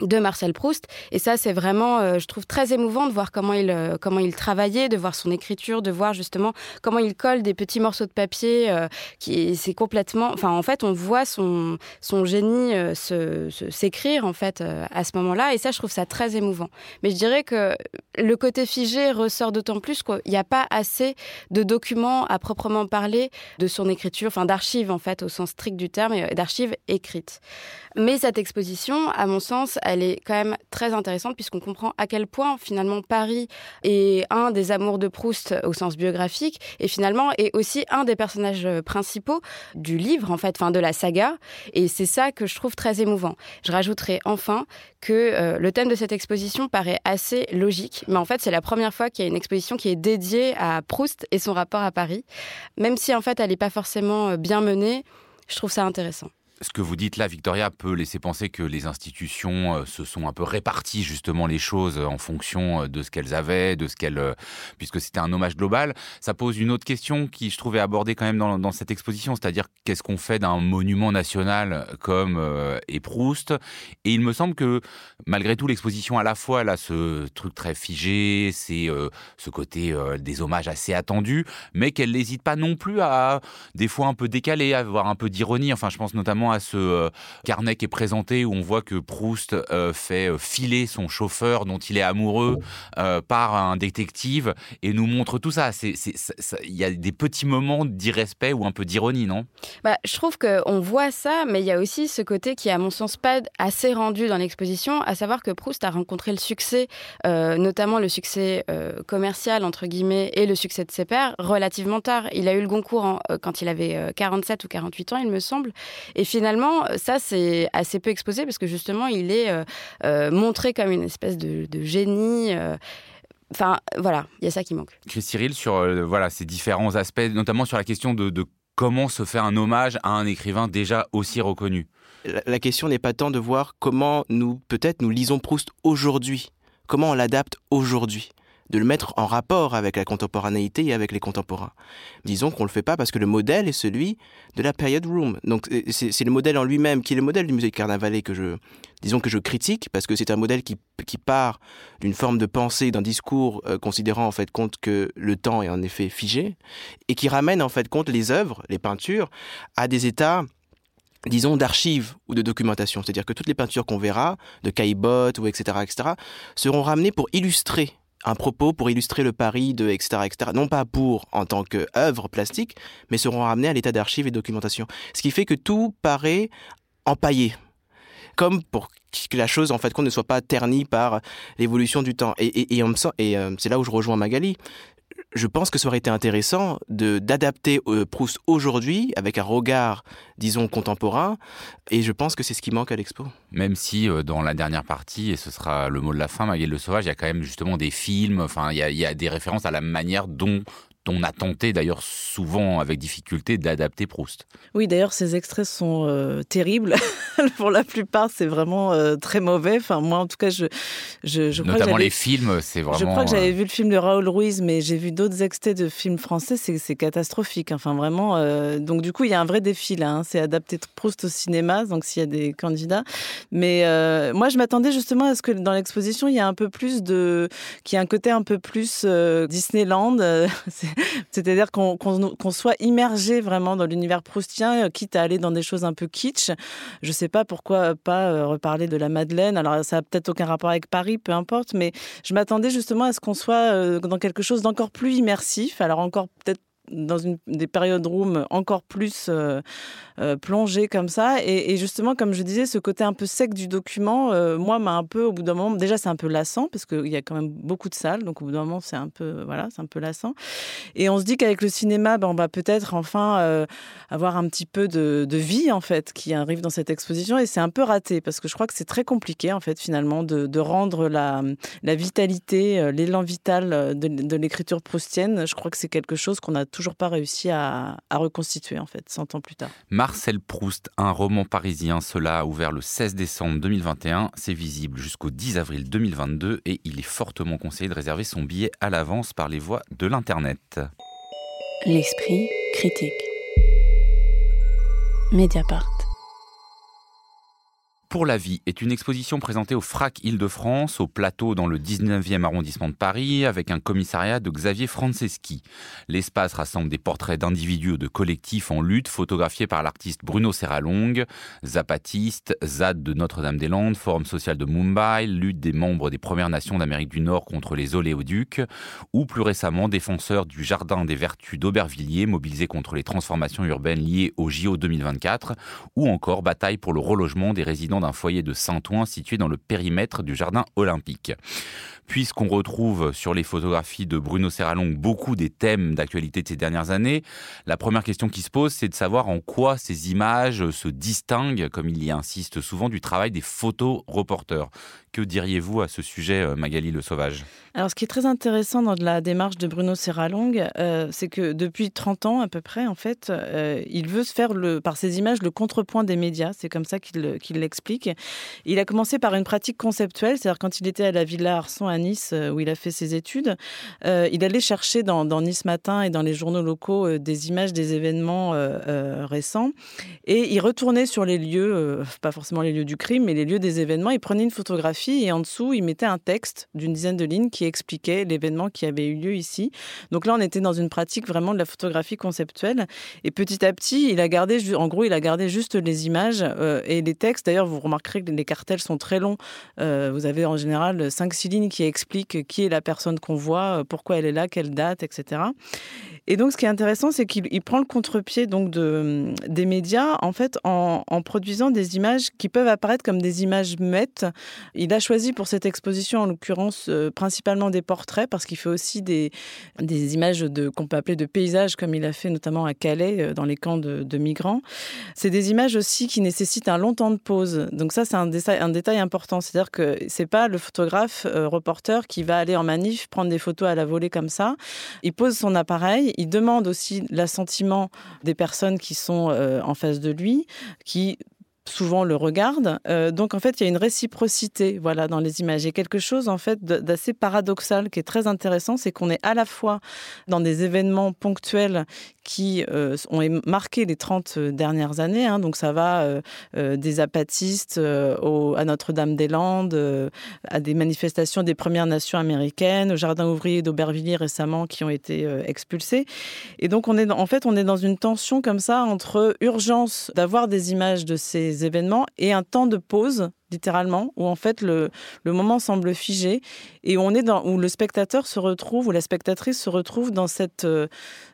de Marcel Proust. Et ça c'est vraiment euh, je trouve très émouvant de voir comment il euh, comment il travaillait de voir son écriture de voir justement comment il colle des petits morceaux de papier euh, qui c'est complètement enfin en fait on voit son son génie se s'écrire en fait à ce moment-là. Et ça je trouve ça très émouvant. Mais je dirais que le côté figé ressort d'autant plus qu'il n'y a pas assez de documents à proprement parler de son écriture enfin d'archives en fait au sens strict du terme d'archives écrites. Mais cette exposition à mon sens elle est quand même très intéressante puisqu'on comprend à quel point finalement Paris est un des amours de Proust au sens biographique et finalement est aussi un des personnages principaux du livre en fait, enfin de la saga. Et c'est ça que je trouve très émouvant. Je rajouterai enfin que euh, le thème de cette exposition paraît assez logique, mais en fait c'est la première fois qu'il y a une exposition qui est dédiée à Proust et son rapport à Paris, même si en fait elle n'est pas forcément euh, bien menée. Je trouve ça intéressant ce que vous dites là, Victoria, peut laisser penser que les institutions euh, se sont un peu réparties justement les choses en fonction euh, de ce qu'elles avaient, de ce qu'elles, euh, puisque c'était un hommage global. Ça pose une autre question qui, je trouvais abordée quand même dans, cette exposition, c'est-à-dire qu'est-ce qu'on fait d'un monument national comme euh, Proust. Et il me semble que malgré tout, l'exposition à la fois, elle a ce truc très figé, c'est ce côté des hommages assez attendus, mais qu'elle n'hésite pas non plus à des fois un peu décaler, à avoir un peu d'ironie. Enfin, je pense notamment à ce euh, carnet qui est présenté où on voit que Proust euh, fait euh, filer son chauffeur dont il est amoureux par un détective et nous montre tout ça. Il y a des petits moments d'irrespect ou un peu d'ironie, non? Bah, Je trouve qu'on voit ça, mais il y a aussi ce côté qui, à mon sens, pas assez rendu dans l'exposition, à savoir que Proust a rencontré le succès, notamment le succès commercial, entre guillemets, et le succès de ses pairs, relativement tard. Il a eu le Goncourt quand il avait 47 ou 48 ans, il me semble. Et finalement, ça, c'est assez peu exposé parce que justement, il est euh, euh, montré comme une espèce de, génie. Euh, enfin, voilà, il y a ça qui manque. Chris Cyril, sur voilà, ces différents aspects, notamment sur la question de, comment se fait un hommage à un écrivain déjà aussi reconnu. La, question n'est pas tant de voir comment nous, peut-être, nous lisons Proust aujourd'hui, comment on l'adapte aujourd'hui de le mettre en rapport avec la contemporanéité et avec les contemporains. Disons qu'on ne le fait pas parce que le modèle est celui de la period room. Donc c'est le modèle en lui-même qui est le modèle du musée de Carnavalet que je, disons que je critique parce que c'est un modèle qui, part d'une forme de pensée, d'un discours euh, considérant en fait compte que le temps est en effet figé et qui ramène en fait compte les œuvres, les peintures à des états disons, d'archives ou de documentation. C'est-à-dire que toutes les peintures qu'on verra, de Caillebotte ou etc., etc., seront ramenées pour illustrer un propos pour illustrer le pari de etc., etc. Non pas pour en tant qu'œuvre plastique, mais seront ramenés à l'état d'archives et documentation. Ce qui fait que tout paraît empaillé. Comme pour que la chose, en fait, qu'on ne soit pas ternie par l'évolution du temps. Et, et, et, et euh, c'est là où je rejoins Magali je pense que ça aurait été intéressant de d'adapter euh, Proust aujourd'hui avec un regard, disons, contemporain. Et je pense que c'est ce qui manque à l'expo. Même si euh, dans la dernière partie, et ce sera le mot de la fin, Magali Le Sauvage, il y a quand même justement des films, enfin, il y a des références à la manière dont on a tenté d'ailleurs souvent avec difficulté d'adapter Proust. Oui, d'ailleurs, ces extraits sont euh, terribles. Pour la plupart, c'est vraiment euh, très mauvais. Enfin, moi, en tout cas, je, je, je crois Notamment les films, c'est vraiment... Je crois que j'avais vu le film de Raoul Ruiz, mais j'ai vu d'autres extraits de films français, c'est catastrophique. Enfin, vraiment. donc, du coup, il y a un vrai défi là. Hein. c'est adapter Proust au cinéma, donc s'il y a des candidats. Mais moi, je m'attendais justement à ce que dans l'exposition, il y a un peu plus de... qu'il y ait un côté un peu plus Disneyland. C'est-à-dire qu'on soit immergé vraiment dans l'univers proustien, euh, quitte à aller dans des choses un peu kitsch. Je ne sais pas pourquoi pas euh, reparler de la Madeleine. Alors, ça n'a peut-être aucun rapport avec Paris, peu importe, mais je m'attendais justement à ce qu'on soit euh, dans quelque chose d'encore plus immersif. Alors, encore peut-être dans une, des périodes room encore plus euh, euh, plongées comme ça. Et, justement, comme je disais, ce côté un peu sec du document, euh, moi, m'a un peu, au bout d'un moment, déjà, c'est un peu lassant parce qu'il y a quand même beaucoup de salles. Donc, au bout d'un moment, c'est un peu, voilà, c'est un peu lassant. Et on se dit qu'avec le cinéma, ben, on va peut-être enfin avoir un petit peu de, vie, en fait, qui arrive dans cette exposition. Et c'est un peu raté parce que je crois que c'est très compliqué, en fait, finalement, de, rendre la, la vitalité, l'élan vital de, de l'écriture proustienne. Je crois que c'est quelque chose qu'on a toujours pas réussi à, reconstituer, en fait, 100 ans plus tard. Marcel Proust, un roman parisien, cela a ouvert le 16 décembre 2021. C'est visible jusqu'au 10 avril 2022 et il est fortement conseillé de réserver son billet à l'avance par les voies de l'Internet. L'esprit critique. Mediapart pour la vie est une exposition présentée au FRAC Île-de-France, au plateau dans le 19e arrondissement de Paris, avec un commissariat de Xavier Franceschi. L'espace rassemble des portraits d'individus ou de collectifs en lutte photographiés par l'artiste Bruno Serralong, zapatiste, ZAD de Notre-Dame-des-Landes, Forum social de Mumbai, lutte des membres des Premières Nations d'Amérique du Nord contre les oléoducs, ou plus récemment défenseurs du Jardin des Vertus d'Aubervilliers, mobilisés contre les transformations urbaines liées au JO 2024, ou encore bataille pour le relogement des résidents d'un foyer de Saint-Ouen situé dans le périmètre du jardin olympique. Puisqu'on retrouve sur les photographies de Bruno Serralong beaucoup des thèmes d'actualité de ces dernières années, la première question qui se pose, c'est de savoir en quoi ces images se distinguent, comme il y insiste souvent, du travail des photoreporters. Que diriez-vous à ce sujet, euh, Magali Le Sauvage? Alors, ce qui est très intéressant dans la démarche de Bruno Serralong, euh, c'est que depuis 30 ans à peu près, en fait, euh, il veut se faire par ses images le contrepoint des médias. C'est comme ça qu'il l'explique. Il a commencé par une pratique conceptuelle, c'est-à-dire quand il était à la Villa Arson Nice, où il a fait ses études, il allait chercher dans, dans, Nice Matin et dans les journaux locaux des images des événements récents, et il retournait sur les lieux, pas forcément les lieux du crime, mais les lieux des événements. Il prenait une photographie et en dessous, il mettait un texte d'une dizaine de lignes qui expliquait l'événement qui avait eu lieu ici. Donc là, on était dans une pratique vraiment de la photographie conceptuelle. Et petit à petit, il a gardé, en gros, il a gardé juste les images euh, et les textes. D'ailleurs, vous remarquerez que les cartels sont très longs. Euh, vous avez en général 5-6 lignes qui expliquent qui est la personne qu'on voit, euh, pourquoi elle est là, quelle date, etc. Et donc, ce qui est intéressant, c'est qu'il prend le contre-pied donc de, des médias, en fait, en, produisant des images qui peuvent apparaître comme des images muettes. Il a choisi pour cette exposition, en l'occurrence, euh, principalement des portraits, parce qu'il fait aussi des, images de, qu'on peut appeler de paysages, comme il a fait notamment à Calais, euh, dans les camps de, migrants. C'est des images aussi qui nécessitent un long temps de pause. Donc ça, c'est un détail, un détail important. C'est-à-dire que c'est pas le photographe, euh, reporter, qui va aller en manif, prendre des photos à la volée comme ça. Il pose son appareil, il demande aussi l'assentiment des personnes qui sont en face de lui, qui souvent le regardent. Euh, donc en fait, il y a une réciprocité, voilà, dans les images. Il y a quelque chose en fait d'assez paradoxal qui est très intéressant, c'est qu'on est à la fois dans des événements ponctuels qui euh, ont marqué les 30 euh, dernières années. Hein. donc ça va des apatistes à Notre-Dame-des-Landes, à des manifestations des Premières Nations américaines, au Jardin ouvrier d'Aubervilliers récemment qui ont été expulsés. Et donc on est en fait on est dans une tension comme ça entre urgence d'avoir des images de ces événements et un temps de pause littéralement, où en fait le, le moment semble figé et où, on est dans, où le spectateur se retrouve, ou la spectatrice se retrouve dans, cette, euh,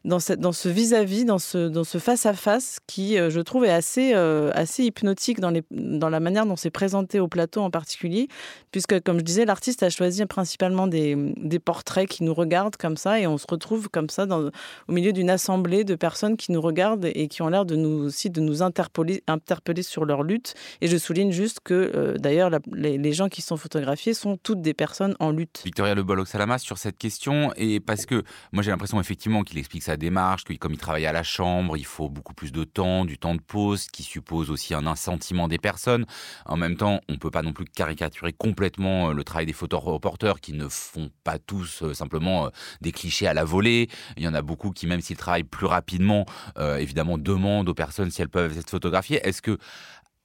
dans, cette, dans ce vis-à-vis, dans ce, dans ce face-à-face qui, euh, je trouve, est assez, euh, assez hypnotique dans, les, dans la manière dont c'est présenté au plateau en particulier, puisque, comme je disais, l'artiste a choisi principalement des, des portraits qui nous regardent comme ça et on se retrouve comme ça au milieu d'une assemblée de personnes qui nous regardent et qui ont l'air de nous aussi de nous interpeller, interpeller sur leur lutte. Et je souligne juste que d'ailleurs, les, gens qui sont photographiés sont toutes des personnes en lutte. Victoria Le Bolloc-Salamas sur cette question, et parce que moi j'ai l'impression effectivement qu'il explique sa démarche, que comme il travaille à la chambre, il faut beaucoup plus de temps, du temps de pause, qui suppose aussi un assentiment des personnes. En même temps, on ne peut pas non plus caricaturer complètement le travail des photoreporters qui ne font pas tous simplement des clichés à la volée. Il y en a beaucoup qui, même s'ils travaillent plus rapidement, évidemment demandent aux personnes si elles peuvent être photographiées. Est-ce que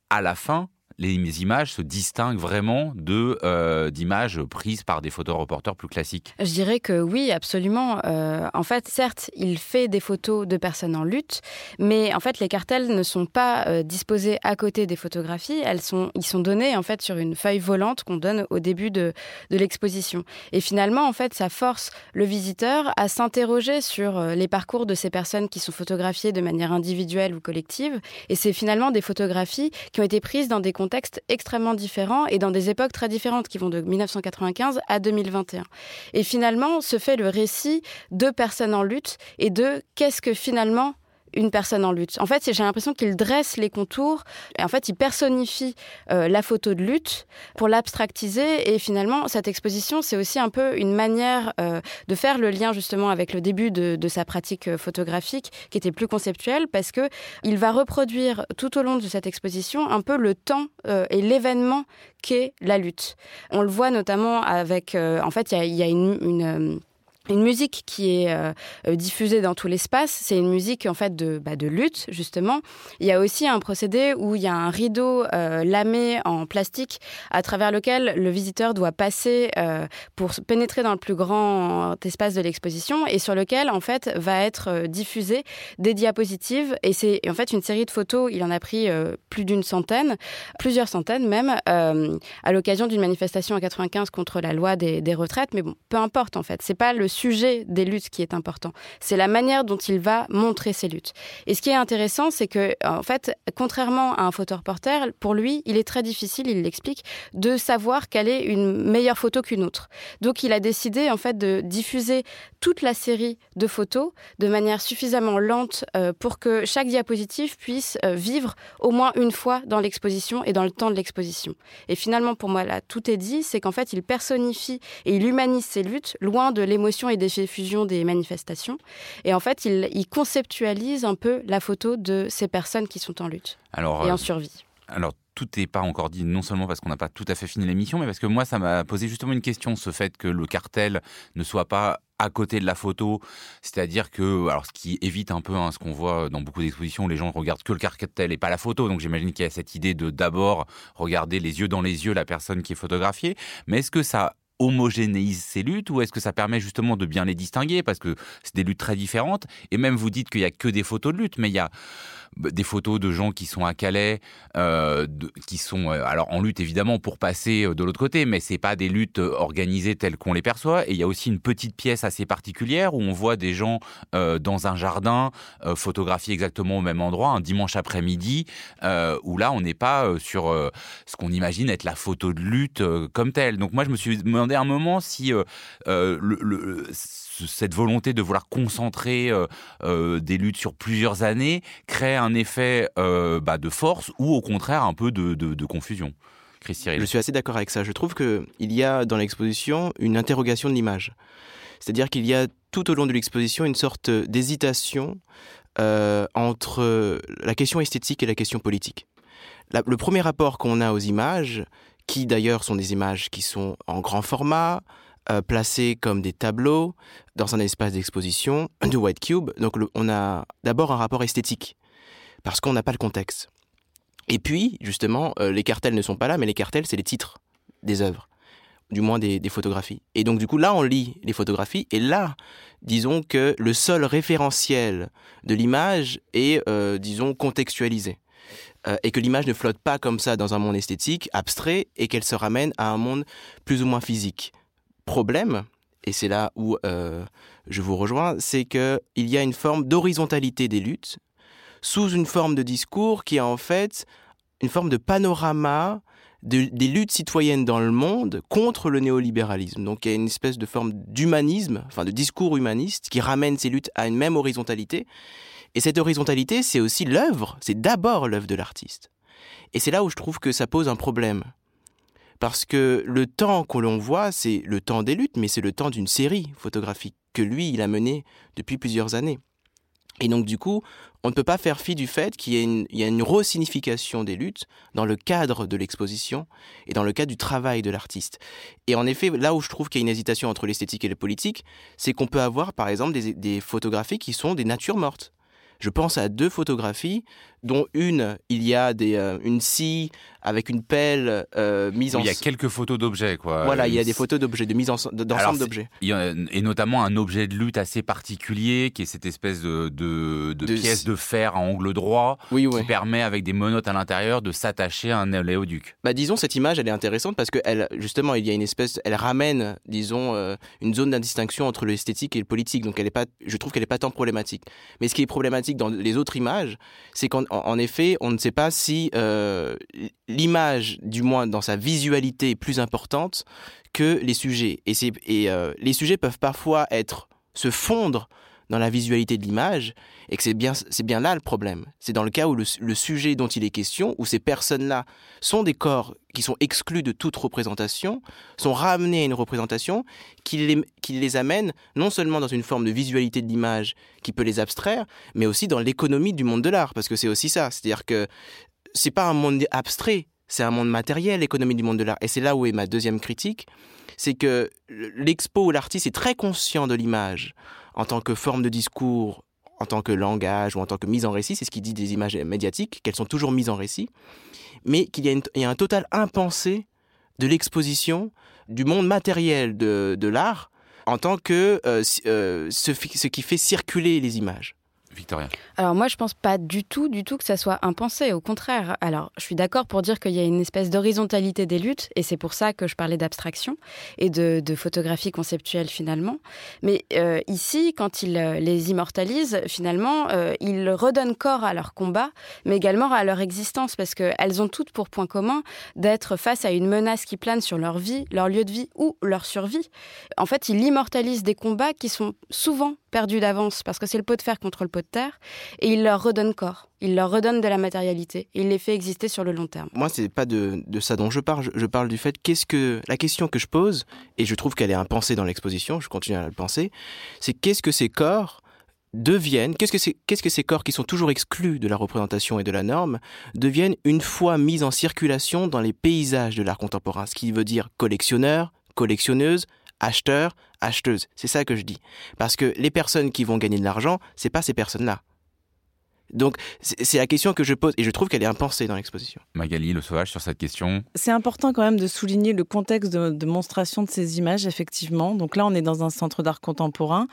à la fin, les images se distinguent vraiment de euh, d'images prises par des photoreporters plus classiques Je dirais que oui, absolument. Euh, en fait, certes, il fait des photos de personnes en lutte, mais en fait, les cartels ne sont pas euh, disposés à côté des photographies. Elles sont, ils sont donnés en fait sur une feuille volante qu'on donne au début de, de l'exposition. Et finalement, en fait, ça force le visiteur à s'interroger sur les parcours de ces personnes qui sont photographiées de manière individuelle ou collective. Et c'est finalement des photographies qui ont été prises dans des contextes extrêmement différents et dans des époques très différentes qui vont de 1995 à 2021. Et finalement, se fait le récit de personnes en lutte et de qu'est-ce que finalement une personne en lutte. En fait, j'ai l'impression qu'il dresse les contours. Et en fait, il personnifie euh, la photo de lutte pour l'abstractiser. Et finalement, cette exposition, c'est aussi un peu une manière euh, de faire le lien justement avec le début de, sa pratique euh, photographique, qui était plus conceptuelle, parce que il va reproduire tout au long de cette exposition un peu le temps et l'événement qu'est la lutte. On le voit notamment avec, en fait, il y a une, une une musique qui est euh, euh, diffusée dans tout l'espace. C'est une musique en fait de, bah, de lutte justement. Il y a aussi un procédé où il y a un rideau euh, lamé en plastique à travers lequel le visiteur doit passer pour pénétrer dans le plus grand espace de l'exposition et sur lequel en fait va être euh, diffusé des diapositives et c'est en fait une série de photos. Il en a pris plus d'une centaine, plusieurs centaines même, à l'occasion d'une manifestation en 95 contre la loi des, des retraites. Mais bon, peu importe en fait. C'est pas le sujet des luttes qui est important. C'est la manière dont il va montrer ses luttes. Et ce qui est intéressant, c'est que, en fait, contrairement à un photoreporter, pour lui, il est très difficile, il l'explique, de savoir quelle est une meilleure photo qu'une autre. Donc, il a décidé, en fait, de diffuser toute la série de photos de manière suffisamment lente euh, pour que chaque diapositive puisse euh, vivre au moins une fois dans l'exposition et dans le temps de l'exposition. Et finalement, pour moi, là, tout est dit, c'est qu'en fait, il personnifie et il humanise ses luttes loin de l'émotion et des fusions des manifestations. Et en fait, il, il, conceptualise un peu la photo de ces personnes qui sont en lutte alors, et en euh, survie. Alors, tout n'est pas encore dit, non seulement parce qu'on n'a pas tout à fait fini l'émission, mais parce que moi, ça m'a posé justement une question, ce fait que le cartel ne soit pas à côté de la photo, c'est-à-dire que, alors ce qui évite un peu hein, ce qu'on voit dans beaucoup d'expositions, les gens regardent que le cartel et pas la photo, donc j'imagine qu'il y a cette idée de d'abord regarder les yeux dans les yeux la personne qui est photographiée, mais est-ce que ça homogénéise ces luttes ou est-ce que ça permet justement de bien les distinguer parce que c'est des luttes très différentes et même vous dites qu'il y a que des photos de lutte mais il y a des photos de gens qui sont à Calais, euh, qui sont euh, alors en lutte évidemment pour passer euh, de l'autre côté, mais c'est pas des luttes organisées telles qu'on les perçoit. Et il y a aussi une petite pièce assez particulière où on voit des gens dans un jardin photographiés exactement au même endroit un dimanche après-midi, où là on n'est pas sur ce qu'on imagine être la photo de lutte comme telle. Donc moi je me suis demandé un moment si le, le cette volonté de vouloir concentrer euh, euh, des luttes sur plusieurs années crée un effet euh, bah, de force ou au contraire un peu de, de, de confusion. Je suis assez d'accord avec ça. Je trouve qu'il y a dans l'exposition une interrogation de l'image. C'est-à-dire qu'il y a tout au long de l'exposition une sorte d'hésitation euh, entre la question esthétique et la question politique. Le premier rapport qu'on a aux images, qui d'ailleurs sont des images qui sont en grand format, euh, placés comme des tableaux dans un espace d'exposition de White Cube. Donc on a d'abord un rapport esthétique, parce qu'on n'a pas le contexte. Et puis, justement, euh, les cartels ne sont pas là, mais les cartels, c'est les titres des œuvres, du moins des, des, photographies. Et donc, du coup, là, on lit les photographies, et là, disons que le seul référentiel de l'image est, euh, disons, contextualisé. Euh, et que l'image ne flotte pas comme ça dans un monde esthétique, abstrait, et qu'elle se ramène à un monde plus ou moins physique problème, et c'est là où euh, je vous rejoins, c'est qu'il y a une forme d'horizontalité des luttes sous une forme de discours qui est en fait une forme de panorama de, des luttes citoyennes dans le monde contre le néolibéralisme. Donc il y a une espèce de forme d'humanisme, enfin de discours humaniste qui ramène ces luttes à une même horizontalité. Et cette horizontalité, c'est aussi l'œuvre, c'est d'abord l'œuvre de l'artiste. Et c'est là où je trouve que ça pose un problème Parce que le temps que l'on voit, c'est le temps des luttes, mais c'est le temps d'une série photographique que lui, il a menée depuis plusieurs années. Et donc, du coup, on ne peut pas faire fi du fait qu'il y, a une, une resignification des luttes dans le cadre de l'exposition et dans le cadre du travail de l'artiste. Et en effet, là où je trouve qu'il y a une hésitation entre l'esthétique et le politique, c'est qu'on peut avoir, par exemple, des photographies qui sont des natures mortes. Je pense à deux photographies, dont une, il y a des, euh, une scie avec une pelle euh, mise en... Il y a quelques photos d'objets, quoi. Voilà, il y a des photos d'objets, de mise en- d'ensemble d'objets. Et notamment un objet de lutte assez particulier, qui est cette espèce de, de, de De- pièce de fer à angle droit, Oui, qui oui. permet, avec des menottes à l'intérieur, de s'attacher à un oléoduc. Bah, disons, cette image, elle est intéressante parce que elle, justement, il y a une espèce, elle ramène, disons, euh, une zone d'indistinction entre l'esthétique et le politique. Donc, elle est pas, je trouve qu'elle est pas tant problématique. Mais ce qui est problématique dans les autres images, c'est qu'en en- effet, on ne sait pas si euh, l'image, du moins dans sa visualité, est plus importante que les sujets. Et euh, les sujets peuvent parfois être se fondre dans la visualité de l'image et que c'est bien, là le problème. C'est dans le cas où le, le sujet dont il est question, où ces personnes-là sont des corps qui sont exclus de toute représentation, sont ramenés à une représentation qui les, qui les amène non seulement dans une forme de visualité de l'image qui peut les abstraire, mais aussi dans l'économie du monde de l'art, parce que c'est aussi ça. C'est-à-dire que c'est pas un monde abstrait, c'est un monde matériel, l'économie du monde de l'art. Et c'est là où est ma deuxième critique, c'est que l'expo ou l'artiste est très conscient de l'image en tant que forme de discours, en tant que langage ou en tant que mise en récit, c'est ce qu'il dit des images médiatiques, qu'elles sont toujours mises en récit, mais qu'il y, a un total impensé de l'exposition, du monde matériel de, de l'art, en tant que euh, euh, ce qui fait circuler les images. Victoria. Alors moi, je pense pas du tout, du tout que ça soit impensé. Au contraire. Alors, je suis d'accord pour dire qu'il y a une espèce d'horizontalité des luttes, et c'est pour ça que je parlais d'abstraction et de, photographie conceptuelle finalement. Mais euh, ici, quand il euh, les immortalise, finalement, euh, il redonne corps à leur combat, mais également à leur existence, parce qu'elles ont toutes pour point commun d'être face à une menace qui plane sur leur vie, leur lieu de vie ou leur survie. En fait, il immortalise des combats qui sont souvent perdus d'avance, parce que c'est le pot de fer contre le pot de terre, et il leur redonne corps, il leur redonne de la matérialité, il les fait exister sur le long terme. Moi, c'est pas de, ça dont je parle. Je, parle du fait qu'est-ce que la question que je pose, et je trouve qu'elle est impensée dans l'exposition. Je continue à le penser. C'est qu'est-ce que ces corps deviennent, qu'est-ce que, qu'est-ce que ces corps qui sont toujours exclus de la représentation et de la norme deviennent une fois mis en circulation dans les paysages de l'art contemporain, ce qui veut dire collectionneur, collectionneuse, acheteur, acheteuse. C'est ça que je dis. Parce que les personnes qui vont gagner de l'argent, c'est pas ces personnes-là. Donc, c'est la question que je pose, et je trouve qu'elle est impensée dans l'exposition. Magali, le sauvage, sur cette question. C'est important quand même de souligner le contexte de, de monstration de ces images, effectivement. Donc là, on est dans un centre d'art contemporain,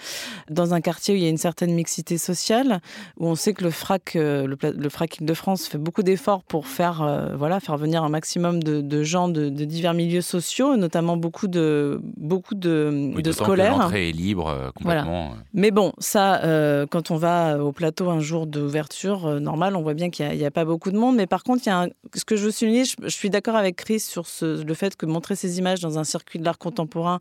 dans un quartier où il y a une certaine mixité sociale, où on sait que le FRAC, euh, le, le FRAC Île-de-France fait beaucoup d'efforts pour faire, euh, voilà, faire venir un maximum de, de gens de, de divers milieux sociaux, notamment beaucoup de, beaucoup de, Oui, de scolaires. L'entrée est libre euh, complètement. Mais bon, ça, euh, quand on va au plateau un jour d'ouverture euh, normale, on voit bien qu'il n'y a, pas beaucoup de monde. Mais par contre, il y a un- ce que je veux souligner, je, je suis d'accord avec Chris sur ce- le fait que montrer ces images dans un circuit de l'art contemporain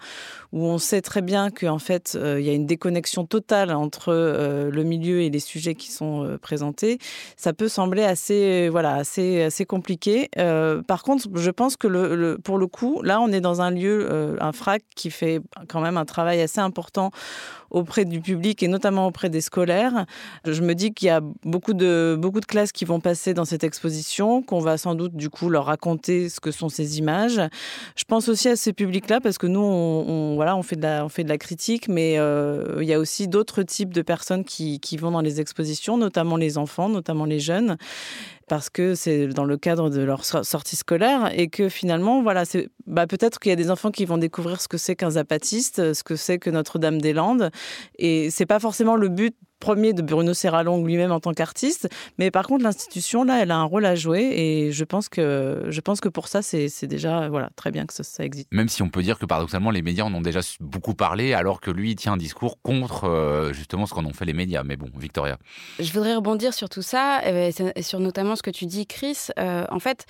où on sait très bien qu'en fait, euh, il y a une déconnexion totale entre euh, le milieu et les sujets qui sont euh, présentés, ça peut sembler assez, voilà, assez, assez compliqué. Euh, par contre, je pense que le, le- pour le coup, là, on est dans un lieu, euh, un frac qui fait quand même un travail assez important auprès du public et notamment auprès des scolaires. Je me dis qu'il y a beaucoup de, beaucoup de classes qui vont passer dans cette exposition, qu'on va sans doute du coup leur raconter ce que sont ces images. Je pense aussi à ces publics-là parce que nous, on, voilà, on fait de la, on fait de la critique, mais euh, il y a aussi d'autres types de personnes qui, qui vont dans les expositions, notamment les enfants, notamment les jeunes parce que c'est dans le cadre de leur so- sortie scolaire et que finalement, voilà, bah, peut-être qu'il y a des enfants qui vont découvrir ce que c'est qu'un zapatiste, ce que c'est que Notre-Dame-des-Landes, et c'est pas forcément le but premier de Bruno Serralong lui-même en tant qu'artiste, mais par contre l'institution là, elle a un rôle à jouer et je pense que je pense que pour ça c'est c'est déjà voilà très bien que ça, ça existe. Même si on peut dire que paradoxalement, les médias en ont déjà beaucoup parlé, alors que lui, il tient un discours contre euh, justement ce qu'en ont fait les médias. Mais bon, Victoria. Je voudrais rebondir sur tout ça, euh, et sur notamment ce que tu dis, Chris. Euh, en fait,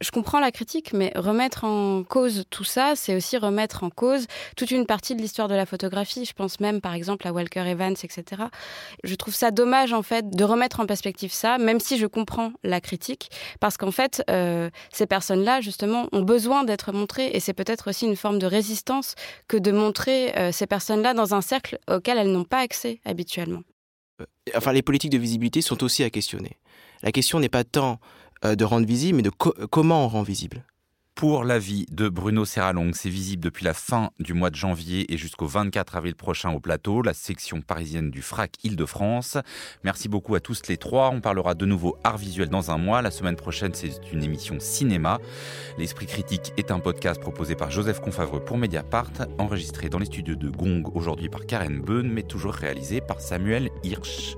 je comprends la critique, mais remettre en cause tout ça, c'est aussi remettre en cause toute une partie de l'histoire de la photographie. Je pense même, par exemple, à Walker Evans, etc. Je trouve ça dommage, en fait, de remettre en perspective ça, même si je comprends la critique, parce qu'en fait, euh, ces personnes-là, justement, ont besoin d'être montrées, et c'est peut-être aussi une forme de résistance que de montrer euh, ces personnes-là dans un cercle auquel elles n'ont pas accès habituellement. Euh, enfin, les politiques de visibilité sont aussi à questionner. La question n'est pas tant de rendre visible, mais de comment on rend visible? Pour la vie de Bruno Serralong, c'est visible depuis la fin du mois de janvier et jusqu'au 24 avril prochain au plateau, la section parisienne du FRAC Île-de-France. Merci beaucoup à tous les trois. On parlera de nouveau art visuel dans un mois. La semaine prochaine, c'est une émission cinéma. L'Esprit critique est un podcast proposé par Joseph Confavreux pour Mediapart, enregistré dans les studios de Gong aujourd'hui par Karen Beun, mais toujours réalisé par Samuel Hirsch.